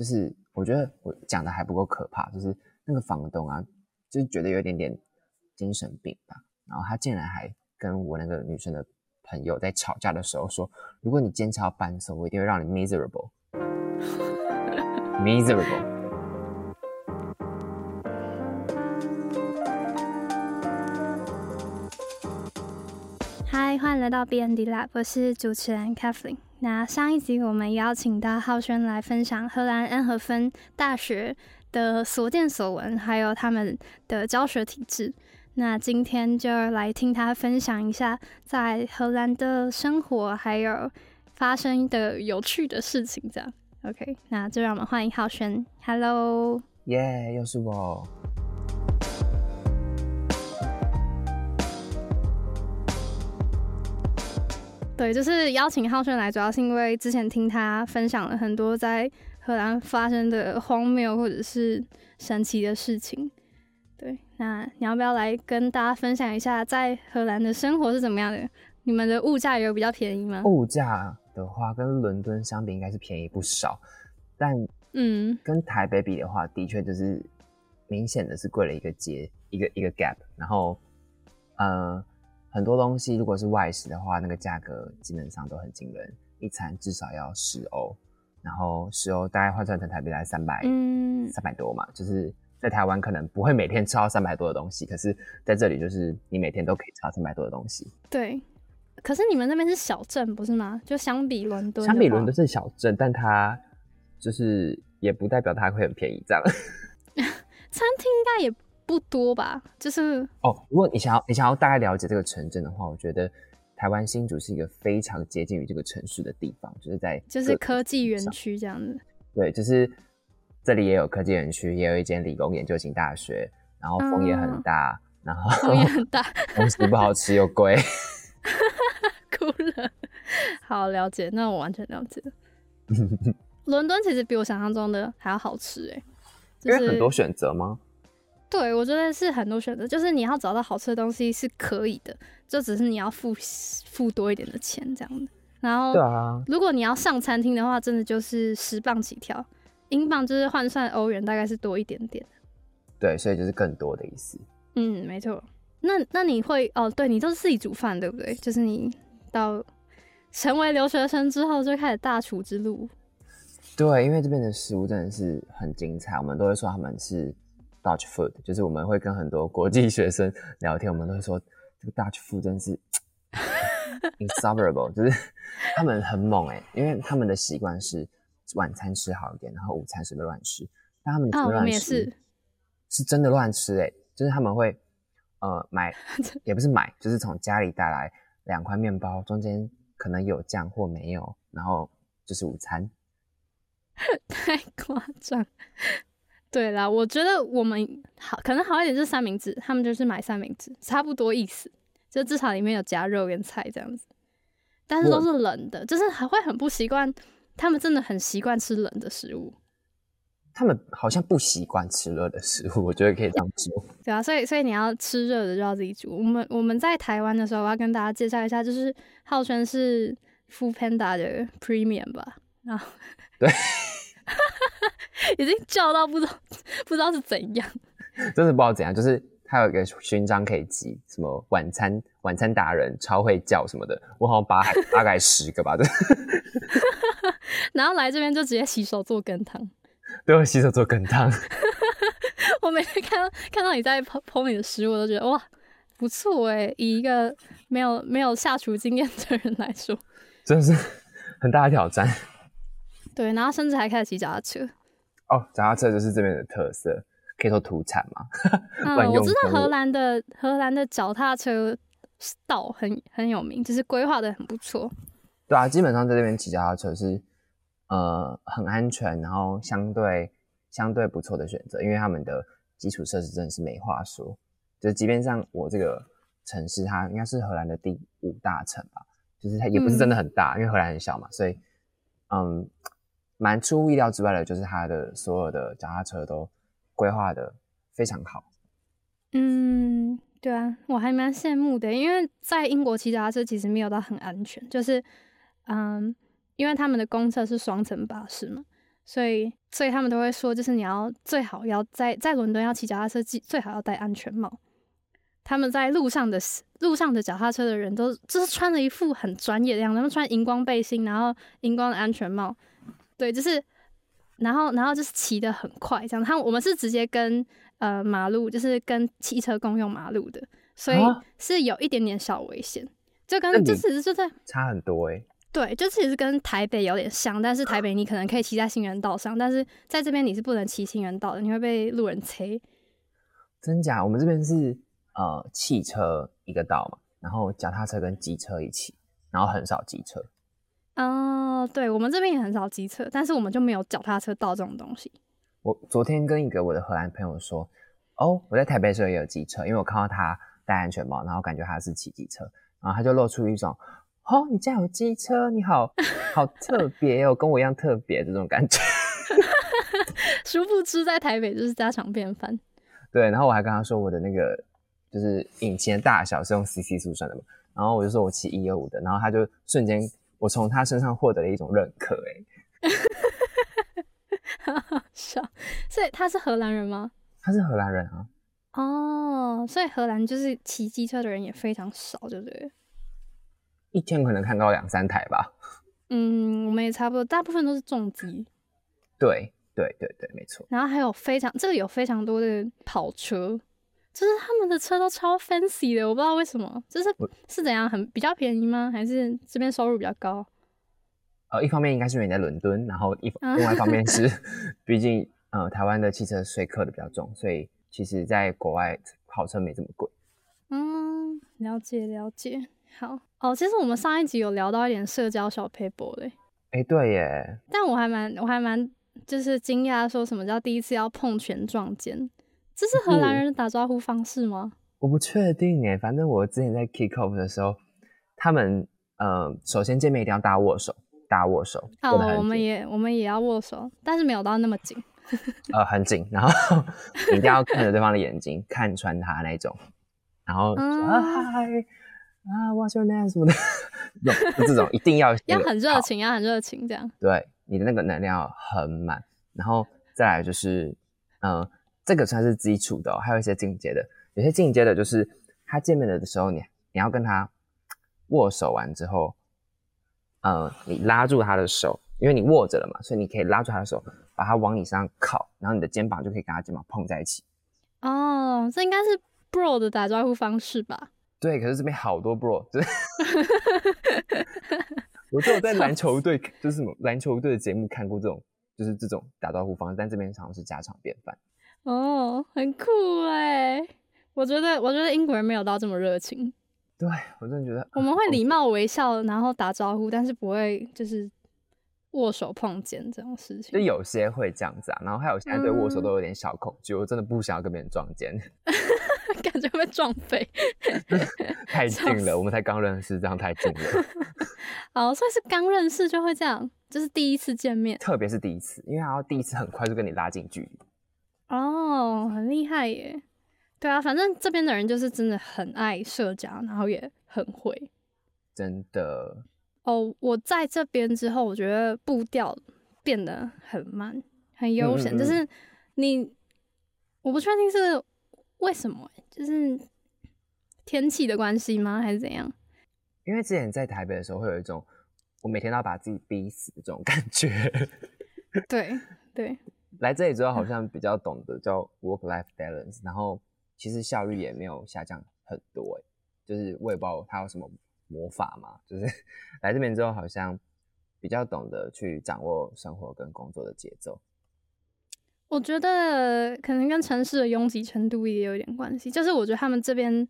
就是我觉得我讲的还不够可怕，就是那个房东啊，就是觉得有一点点精神病吧，然后他竟然还跟我那个女生的朋友在吵架的时候说，如果你坚持要搬走，我一定会让你 miserable，miserable。到 B N D Lab，我是主持人 Kathleen。那上一集我们邀请到浩轩来分享荷兰恩和芬大学的所见所闻，还有他们的教学体制。那今天就来听他分享一下在荷兰的生活，还有发生的有趣的事情。这样，OK，那就让我们欢迎浩轩。Hello，耶，又是我。对，就是邀请浩轩来，主要是因为之前听他分享了很多在荷兰发生的荒谬或者是神奇的事情。对，那你要不要来跟大家分享一下在荷兰的生活是怎么样的？你们的物价有比较便宜吗？物价的话，跟伦敦相比应该是便宜不少，但嗯，跟台北比的话，的确就是明显的是贵了一个阶，一个一个 gap。然后，呃。很多东西如果是外食的话，那个价格基本上都很惊人，一餐至少要十欧，然后十欧大概换算成台币来三百，嗯，三百多嘛。就是在台湾可能不会每天吃到三百多的东西，可是在这里就是你每天都可以吃到三百多的东西。对，可是你们那边是小镇不是吗？就相比伦敦，相比伦敦是小镇，但它就是也不代表它会很便宜这样。餐厅应该也。不多吧，就是哦。如果你想要你想要大概了解这个城镇的话，我觉得台湾新竹是一个非常接近于这个城市的地方，就是在就是科技园区这样子。对，就是这里也有科技园区，也有一间理工研究型大学，然后风也很大，然后风也很大，东西不好吃又贵，哭了。好了解，那我完全了解。伦敦其实比我想象中的还要好吃哎，因为很多选择吗？对，我觉得是很多选择，就是你要找到好吃的东西是可以的，就只是你要付付多一点的钱这样的。然后，对啊，如果你要上餐厅的话，真的就是十磅起跳，英镑就是换算欧元大概是多一点点。对，所以就是更多的意思。嗯，没错。那那你会哦，对你都是自己煮饭对不对？就是你到成为留学生之后就开始大厨之路。对，因为这边的食物真的是很精彩，我们都会说他们是。Dutch food 就是我们会跟很多国际学生聊天，我们都会说这个 Dutch food 真是 insufferable，就是他们很猛哎，因为他们的习惯是晚餐吃好一点，然后午餐随便乱吃。但他们乱吃，是真的乱吃哎，就是他们会呃买，也不是买，就是从家里带来两块面包，中间可能有酱或没有，然后就是午餐。太夸张。对啦，我觉得我们好，可能好一点就是三明治，他们就是买三明治，差不多意思，就至少里面有夹肉跟菜这样子，但是都是冷的，就是还会很不习惯，他们真的很习惯吃冷的食物，他们好像不习惯吃热的食物，我觉得可以这样说。对啊，所以所以你要吃热的就要自己煮。我们我们在台湾的时候，我要跟大家介绍一下，就是号称是 Food Panda 的 Premium 吧，然后对。已经叫到不知道 不知道是怎样，真的不知道怎样。就是他有一个勋章可以集，什么晚餐晚餐达人超会叫什么的，我好像八大概十个吧。对 然后来这边就直接洗手做羹汤，对，洗手做羹汤。我每次看到看到你在烹烹你的食物，我都觉得哇不错哎，以一个没有没有下厨经验的人来说，真的是很大的挑战。对，然后甚至还开始骑脚踏车。哦，脚踏车就是这边的特色，可以说土产嘛。嗯，我知道荷兰的荷兰的脚踏车道很很有名，就是规划的很不错。对啊，基本上在这边骑脚踏车是呃很安全，然后相对相对不错的选择，因为他们的基础设施真的是没话说。就是即便像我这个城市，它应该是荷兰的第五大城吧，就是它也不是真的很大，因为荷兰很小嘛，所以嗯。蛮出乎意料之外的，就是他的所有的脚踏车都规划的非常好。嗯，对啊，我还蛮羡慕的，因为在英国骑脚踏车其实没有到很安全，就是嗯，因为他们的公车是双层巴士嘛，所以所以他们都会说，就是你要最好要在在伦敦要骑脚踏车，最好要戴安全帽。他们在路上的路上的脚踏车的人都就是穿了一副很专业的样子，他们穿荧光背心，然后荧光的安全帽，对，就是然后然后就是骑的很快，这样。他我们是直接跟呃马路，就是跟汽车共用马路的，所以是有一点点小危险，就跟就其实就在差很多哎。对，就其实跟台北有点像，但是台北你可能可以骑在行人道上，但是在这边你是不能骑行人道的，你会被路人催。真假？我们这边是。呃，汽车一个道嘛，然后脚踏车跟机车一起，然后很少机车。哦，对，我们这边也很少机车，但是我们就没有脚踏车道这种东西。我昨天跟一个我的荷兰朋友说，哦，我在台北的时候也有机车，因为我看到他戴安全帽，然后感觉他是骑机车，然后他就露出一种，哦，你家有机车，你好好特 别哦，跟我一样特别这种感觉。殊不知在台北就是家常便饭。对，然后我还跟他说我的那个。就是引擎的大小是用 CC 数算的嘛，然后我就说我骑一二五的，然后他就瞬间我从他身上获得了一种认可，哎，哈哈，笑。所以他是荷兰人吗？他是荷兰人啊。哦，所以荷兰就是骑机车的人也非常少，对不对？一天可能看到两三台吧。嗯，我们也差不多，大部分都是重机。对对对对，没错。然后还有非常这里有非常多的跑车。就是他们的车都超 fancy 的，我不知道为什么，就是是怎样很比较便宜吗？还是这边收入比较高？呃，一方面应该是因为你在伦敦，然后一另外一方面是，毕竟呃台湾的汽车税课的比较重，所以其实在国外跑车没这么贵。嗯，了解了解。好哦，其实我们上一集有聊到一点社交小 paper 嘞。哎，对耶。但我还蛮我还蛮就是惊讶，说什么叫第一次要碰拳撞肩？这是荷兰人的打招呼方式吗？我不确定哎，反正我之前在 kick off 的时候，他们呃，首先见面一定要大握手，大握手。好，我们也我们也要握手，但是没有到那么紧。呃，很紧，然后一定要看着对方的眼睛，看穿他那种，然后啊嗨啊，What's your name 什么的，这这种一定要 要很热情，要很热情这样。对，你的那个能量很满，然后再来就是嗯。这个算是基础的，还有一些进阶的。有些进阶的，就是他见面了的时候，你你要跟他握手完之后，呃，你拉住他的手，因为你握着了嘛，所以你可以拉住他的手，把他往你身上靠，然后你的肩膀就可以跟他肩膀碰在一起。哦，这应该是 bro 的打招呼方式吧？对，可是这边好多 bro，就是 我只有在篮球队，就是什么篮球队的节目看过这种，就是这种打招呼方式，但这边常常是家常便饭。哦，很酷哎！我觉得，我觉得英国人没有到这么热情。对我真的觉得，我们会礼貌微笑，然后打招呼，但是不会就是握手碰肩这种事情。就有些会这样子啊，然后还有现在对握手都有点小恐惧，我真的不想要跟别人撞肩，感觉会撞飞。太近了，我们才刚认识，这样太近了。好，所以是刚认识就会这样，就是第一次见面，特别是第一次，因为他要第一次很快就跟你拉近距离。哦，很厉害耶！对啊，反正这边的人就是真的很爱社交，然后也很会。真的。哦，我在这边之后，我觉得步调变得很慢，很悠闲。就是你，我不确定是为什么，就是天气的关系吗，还是怎样？因为之前在台北的时候，会有一种我每天都要把自己逼死的这种感觉。对对。来这里之后，好像比较懂得叫 work life balance，然后其实效率也没有下降很多哎，就是我也不知道他有什么魔法嘛，就是 来这边之后，好像比较懂得去掌握生活跟工作的节奏。我觉得可能跟城市的拥挤程度也有一点关系，就是我觉得他们这边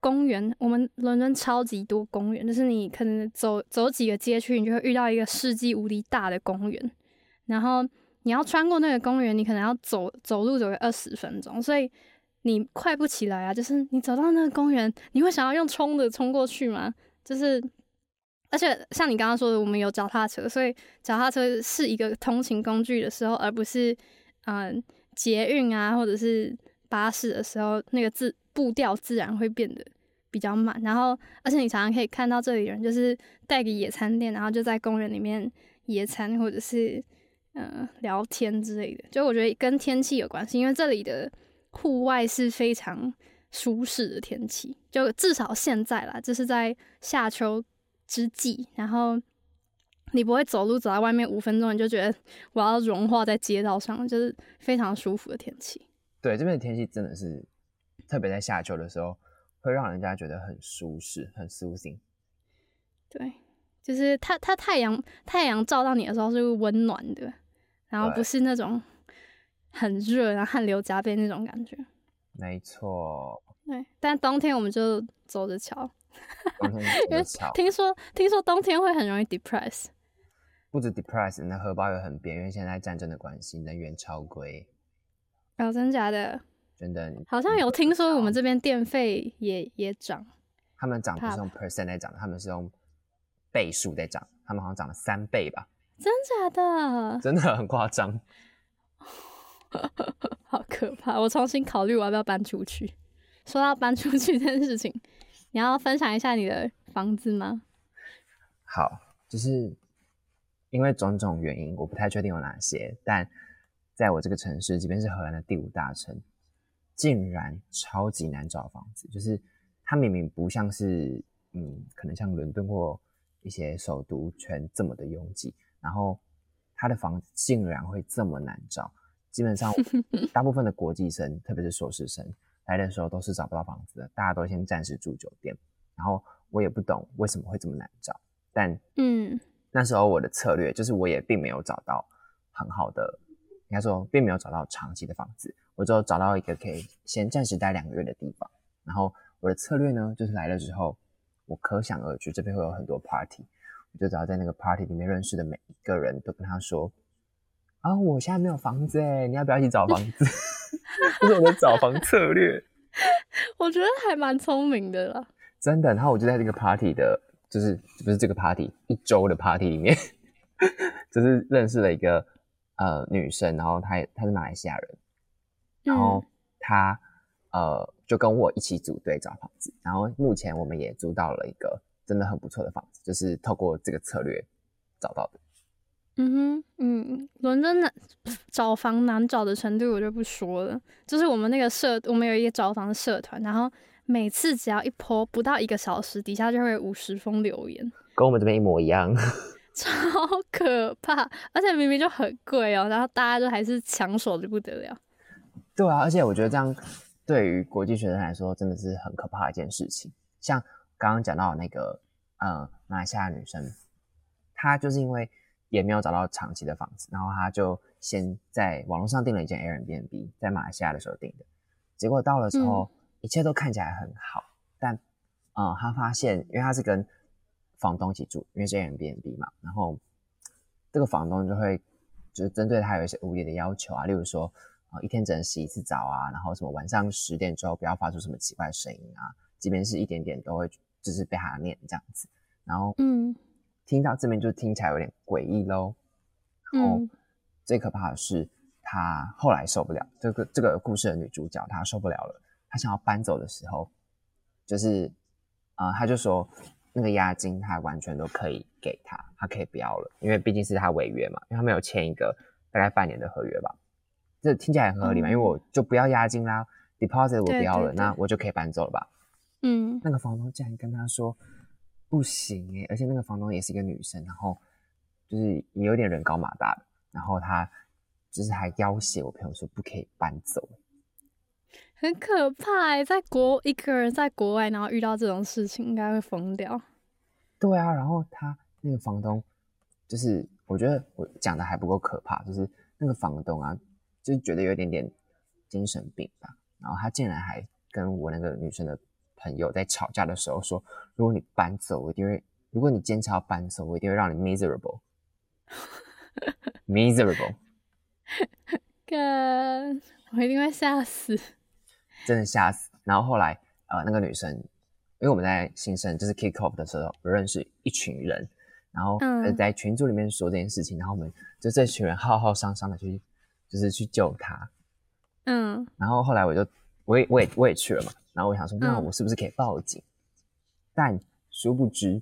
公园，我们伦敦超级多公园，就是你可能走走几个街区，你就会遇到一个世纪无敌大的公园，然后。你要穿过那个公园，你可能要走走路走个二十分钟，所以你快不起来啊。就是你走到那个公园，你会想要用冲的冲过去吗？就是，而且像你刚刚说的，我们有脚踏车，所以脚踏车是一个通勤工具的时候，而不是嗯捷运啊或者是巴士的时候，那个自步调自然会变得比较慢。然后，而且你常常可以看到这里人就是带个野餐垫，然后就在公园里面野餐，或者是。嗯聊天之类的。就我觉得跟天气有关系，因为这里的户外是非常舒适的天气，就至少现在啦，这是在夏秋之际，然后你不会走路走在外面五分钟，你就觉得我要融化在街道上，就是非常舒服的天气。对，这边的天气真的是，特别在夏秋的时候，会让人家觉得很舒适，很 soothing。对，就是它它太阳太阳照到你的时候是温暖的，然后不是那种很热然后汗流浃背那种感觉。没错。对，但冬天我们就走着瞧。因为听说听说冬天会很容易 depress。不止 depress，你的荷包也很扁，因为现在战争的关系，能源超贵。哦，真假的？真的。好像有听说我们这边电费也也涨。他们涨不是用 percent 来涨，他们是用。倍数在涨，他们好像涨了三倍吧？真假的？真的很夸张，好可怕！我重新考虑我要不要搬出去。说到搬出去这件事情，你要分享一下你的房子吗？好，就是因为种种原因，我不太确定有哪些，但在我这个城市，即便是荷兰的第五大城，竟然超级难找房子。就是它明明不像是，嗯，可能像伦敦或一些首都圈这么的拥挤，然后他的房子竟然会这么难找。基本上，大部分的国际生，特别是硕士生来的时候，都是找不到房子的。大家都先暂时住酒店。然后我也不懂为什么会这么难找，但嗯，那时候我的策略就是，我也并没有找到很好的，应该说并没有找到长期的房子。我就找到一个可以先暂时待两个月的地方。然后我的策略呢，就是来了之后。我可想而知，这边会有很多 party，我就只要在那个 party 里面认识的每一个人都跟他说：“啊，我现在没有房子哎，你要不要一起找房子？” 这是我的找房策略。我觉得还蛮聪明的啦。真的，然后我就在这个 party 的，就是不是这个 party 一周的 party 里面，就是认识了一个呃女生，然后她她是马来西亚人，然后她呃。就跟我一起组队找房子，然后目前我们也租到了一个真的很不错的房子，就是透过这个策略找到的。嗯哼，嗯，伦敦难找房难找的程度我就不说了，就是我们那个社，我们有一个找房的社团，然后每次只要一泼不到一个小时，底下就会五十封留言，跟我们这边一模一样，超可怕，而且明明就很贵哦，然后大家就还是抢手的不得了。对啊，而且我觉得这样。对于国际学生来说，真的是很可怕的一件事情。像刚刚讲到那个，呃，马来西亚女生，她就是因为也没有找到长期的房子，然后她就先在网络上订了一间 Airbnb，在马来西亚的时候订的。结果到了之后，一切都看起来很好，但，呃，她发现，因为她是跟房东一起住，因为是 Airbnb 嘛，然后这个房东就会就是针对她有一些无理的要求啊，例如说。啊，一天只能洗一次澡啊，然后什么晚上十点之后不要发出什么奇怪声音啊，即便是一点点都会就是被他念这样子，然后嗯，听到这边就听起来有点诡异喽。然后最可怕的是，他后来受不了这个这个故事的女主角，她受不了了，她想要搬走的时候，就是啊，他就说那个押金她完全都可以给他，她可以不要了，因为毕竟是她违约嘛，因为她没有签一个大概半年的合约吧。这听起来很合理嘛？因为我就不要押金啦，deposit 我不要了，那我就可以搬走了吧？嗯，那个房东竟然跟他说不行哎，而且那个房东也是一个女生，然后就是也有点人高马大的，然后他就是还要挟我朋友说不可以搬走，很可怕哎，在国一个人在国外，然后遇到这种事情，应该会疯掉。对啊，然后他那个房东就是我觉得我讲的还不够可怕，就是那个房东啊。就觉得有一点点精神病吧，然后他竟然还跟我那个女生的朋友在吵架的时候说：“如果你搬走，我一定会；如果你坚持要搬走，我一定会让你 miserable，miserable。”哥，我一定会吓死，真的吓死。然后后来，呃，那个女生，因为我们在新生就是 kick off 的时候，认识一群人，然后在群组里面说这件事情，然后我们就这群人浩浩汤汤的去。就是去救他，嗯，然后后来我就我也我也我也去了嘛，然后我想说，那我是不是可以报警？但殊不知，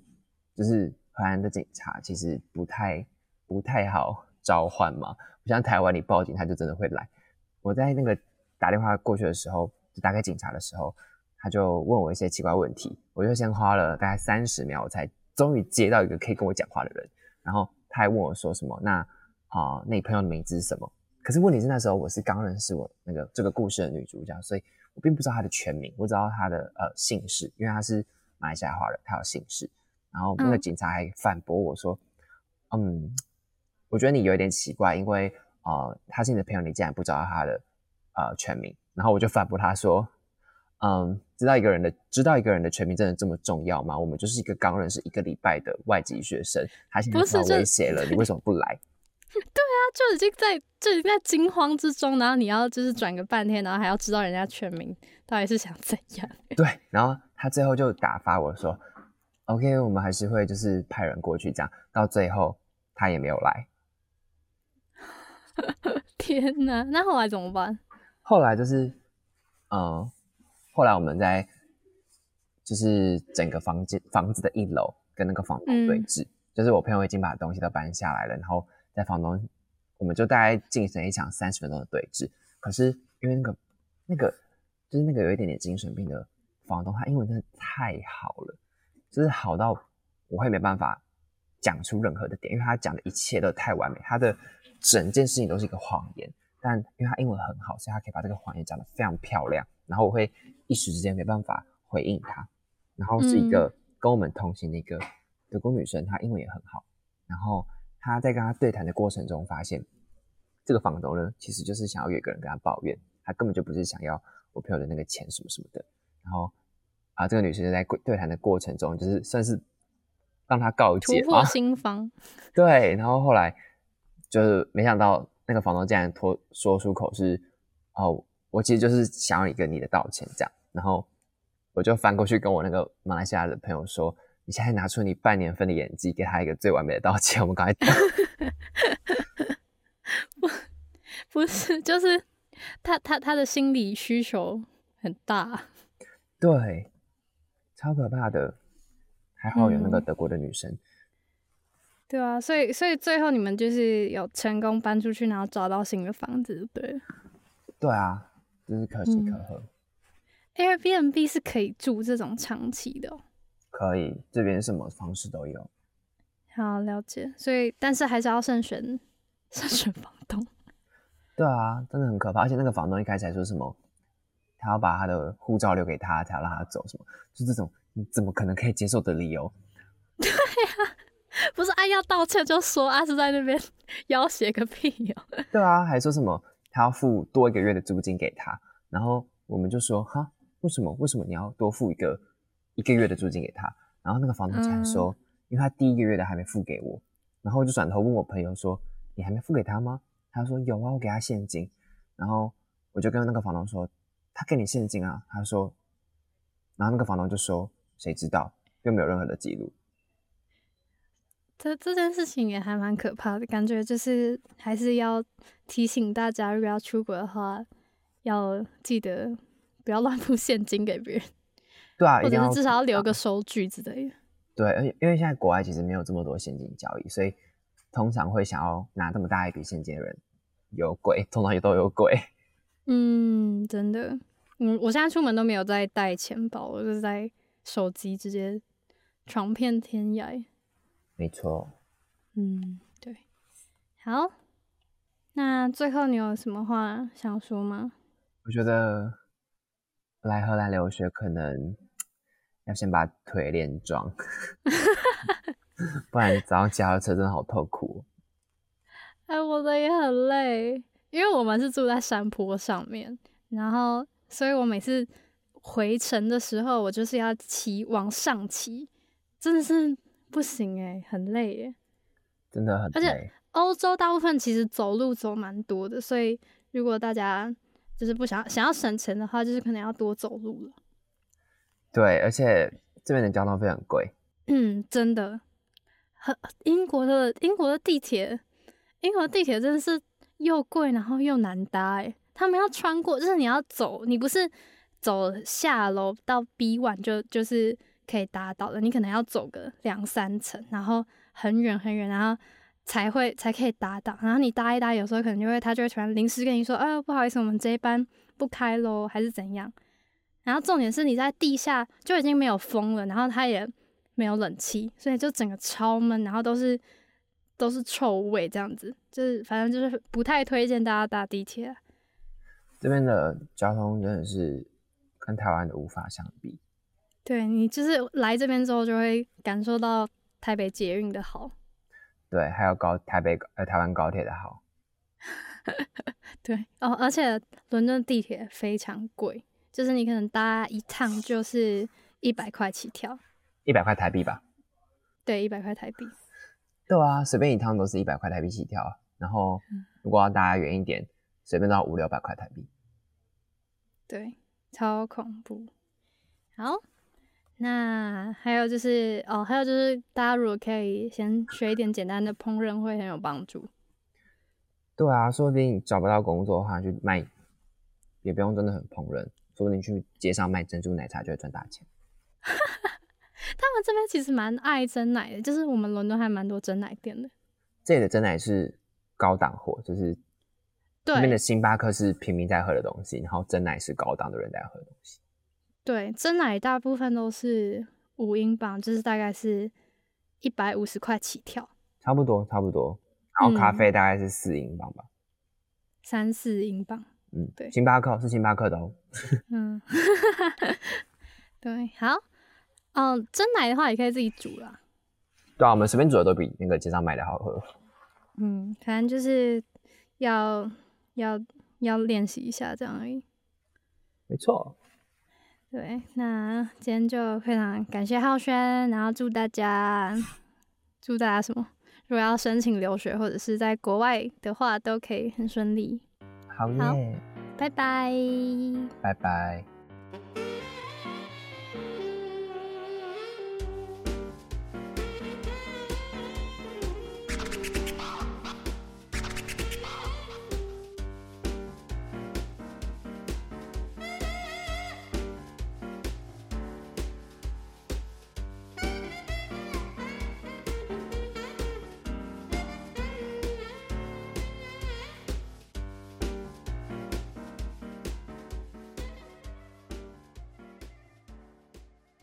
就是荷兰的警察其实不太不太好召唤嘛？不像台湾你报警他就真的会来。我在那个打电话过去的时候，就打给警察的时候，他就问我一些奇怪问题，我就先花了大概三十秒，我才终于接到一个可以跟我讲话的人。然后他还问我说什么？那啊，那你朋友的名字是什么？可是问题是那时候我是刚认识我那个这个故事的女主角，所以我并不知道她的全名，我知道她的呃姓氏，因为她是马来西亚华人，她有姓氏。然后那个警察还反驳我说：“嗯，我觉得你有一点奇怪，因为呃，他是你的朋友，你竟然不知道他的呃全名。”然后我就反驳他说：“嗯，知道一个人的知道一个人的全名真的这么重要吗？我们就是一个刚认识一个礼拜的外籍学生，他现在受威胁了，你为什么不来？” 就已经在就已经在惊慌之中，然后你要就是转个半天，然后还要知道人家全名，到底是想怎样？对，然后他最后就打发我说。OK，我们还是会就是派人过去，这样到最后他也没有来。天哪，那后来怎么办？后来就是，嗯，后来我们在就是整个房间房子的一楼跟那个房东对峙，就是我朋友已经把东西都搬下来了，然后在房东，我们就大概进行一场三十分钟的对峙。可是因为那个那个就是那个有一点点精神病的房东，他英文真的太好了。就是好到我会没办法讲出任何的点，因为他讲的一切都太完美，他的整件事情都是一个谎言。但因为他英文很好，所以他可以把这个谎言讲得非常漂亮。然后我会一时之间没办法回应他。然后是一个跟我们同行的一个德国女生，她英文也很好。然后她在跟他对谈的过程中，发现这个房东呢，其实就是想要有一个人跟他抱怨，他根本就不是想要我朋友的那个钱什么什么的。然后。啊，这个女生在对谈的过程中，就是算是让他告解突破心房。对，然后后来就是没想到那个房东竟然脱说出口是：“哦，我其实就是想要一个你的道歉。”这样，然后我就翻过去跟我那个马来西亚的朋友说：“你现在拿出你半年份的演技，给他一个最完美的道歉。”我们刚才 不不是，就是他他他的心理需求很大。对。超可怕的，还好有那个德国的女生。对啊，所以所以最后你们就是有成功搬出去，然后找到新的房子，对。对啊，就是可喜可贺。Airbnb 是可以住这种长期的，可以，这边什么方式都有。好了解，所以但是还是要慎选慎选房东。对啊，真的很可怕，而且那个房东一开始还说什么？他要把他的护照留给他，才要让他走，什么？就这种，你怎么可能可以接受的理由？对呀，不是啊，要道歉就说啊，是在那边要挟个屁哦。对啊，还说什么他要付多一个月的租金给他，然后我们就说哈，为什么？为什么你要多付一个一个月的租金给他？然后那个房东竟然说，因为他第一个月的还没付给我，然后我就转头问我朋友说，你还没付给他吗？他说有啊，我给他现金。然后我就跟那个房东说。他给你现金啊？他说，然后那个房东就说：“谁知道？又没有任何的记录。”这这件事情也还蛮可怕的，感觉就是还是要提醒大家，如果要出国的话，要记得不要乱付现金给别人。对啊，或者是至少要留个收据之类的。对，而且因为现在国外其实没有这么多现金交易，所以通常会想要拿这么大一笔现金的人有鬼，通常也都有鬼。嗯，真的，嗯，我现在出门都没有再带钱包，我就是在手机直接闯遍天涯。没错。嗯，对。好，那最后你有什么话想说吗？我觉得来荷兰留学可能要先把腿练壮，不然早上骑车真的好痛苦。哎，我的也很累。因为我们是住在山坡上面，然后，所以我每次回程的时候，我就是要骑往上骑，真的是不行诶，很累诶，真的很累。而且欧洲大部分其实走路走蛮多的，所以如果大家就是不想想要省钱的话，就是可能要多走路了。对，而且这边的交通费很贵。嗯，真的，很英国的英国的地铁，英国的地铁真的是。又贵，然后又难搭，哎，他们要穿过，就是你要走，你不是走下楼到 B one 就就是可以搭到的，你可能要走个两三层，然后很远很远，然后才会才可以搭到。然后你搭一搭，有时候可能就会他就会突然临时跟你说：“哎，不好意思，我们这一班不开喽，还是怎样？”然后重点是你在地下就已经没有风了，然后它也没有冷气，所以就整个超闷，然后都是都是臭味这样子，就是反正就是不太推荐大家搭地铁。这边的交通真的是跟台湾的无法相比。对你就是来这边之后就会感受到台北捷运的好。对，还有高台北呃台湾高铁的好。对哦，而且伦敦地铁非常贵。就是你可能搭一趟就是一百块起跳，一百块台币吧？对，一百块台币。对啊，随便一趟都是一百块台币起跳。然后如果要搭远一点，随便都要五六百块台币。对，超恐怖。好，那还有就是哦，还有就是大家如果可以先学一点简单的烹饪，会很有帮助。对啊，说不定找不到工作的话，就卖，也不用真的很烹饪。说不定去街上卖珍珠奶茶就会赚大钱。他们这边其实蛮爱真奶的，就是我们伦敦还蛮多真奶店的。这里的真奶是高档货，就是那边的星巴克是平民在喝的东西，然后真奶是高档的人在喝的东西。对，真奶大部分都是五英镑，就是大概是一百五十块起跳，差不多差不多。然后咖啡大概是四英镑吧，三四英镑。嗯，对，星巴克是星巴克的哦。嗯，对，好，哦，真奶的话也可以自己煮啦。对啊，我们随便煮的都比那个街上买的好喝。嗯，反正就是要要要练习一下这样而已。没错。对，那今天就非常感谢浩轩，然后祝大家祝大家什么？如果要申请留学或者是在国外的话，都可以很顺利。好耶，拜拜，拜拜。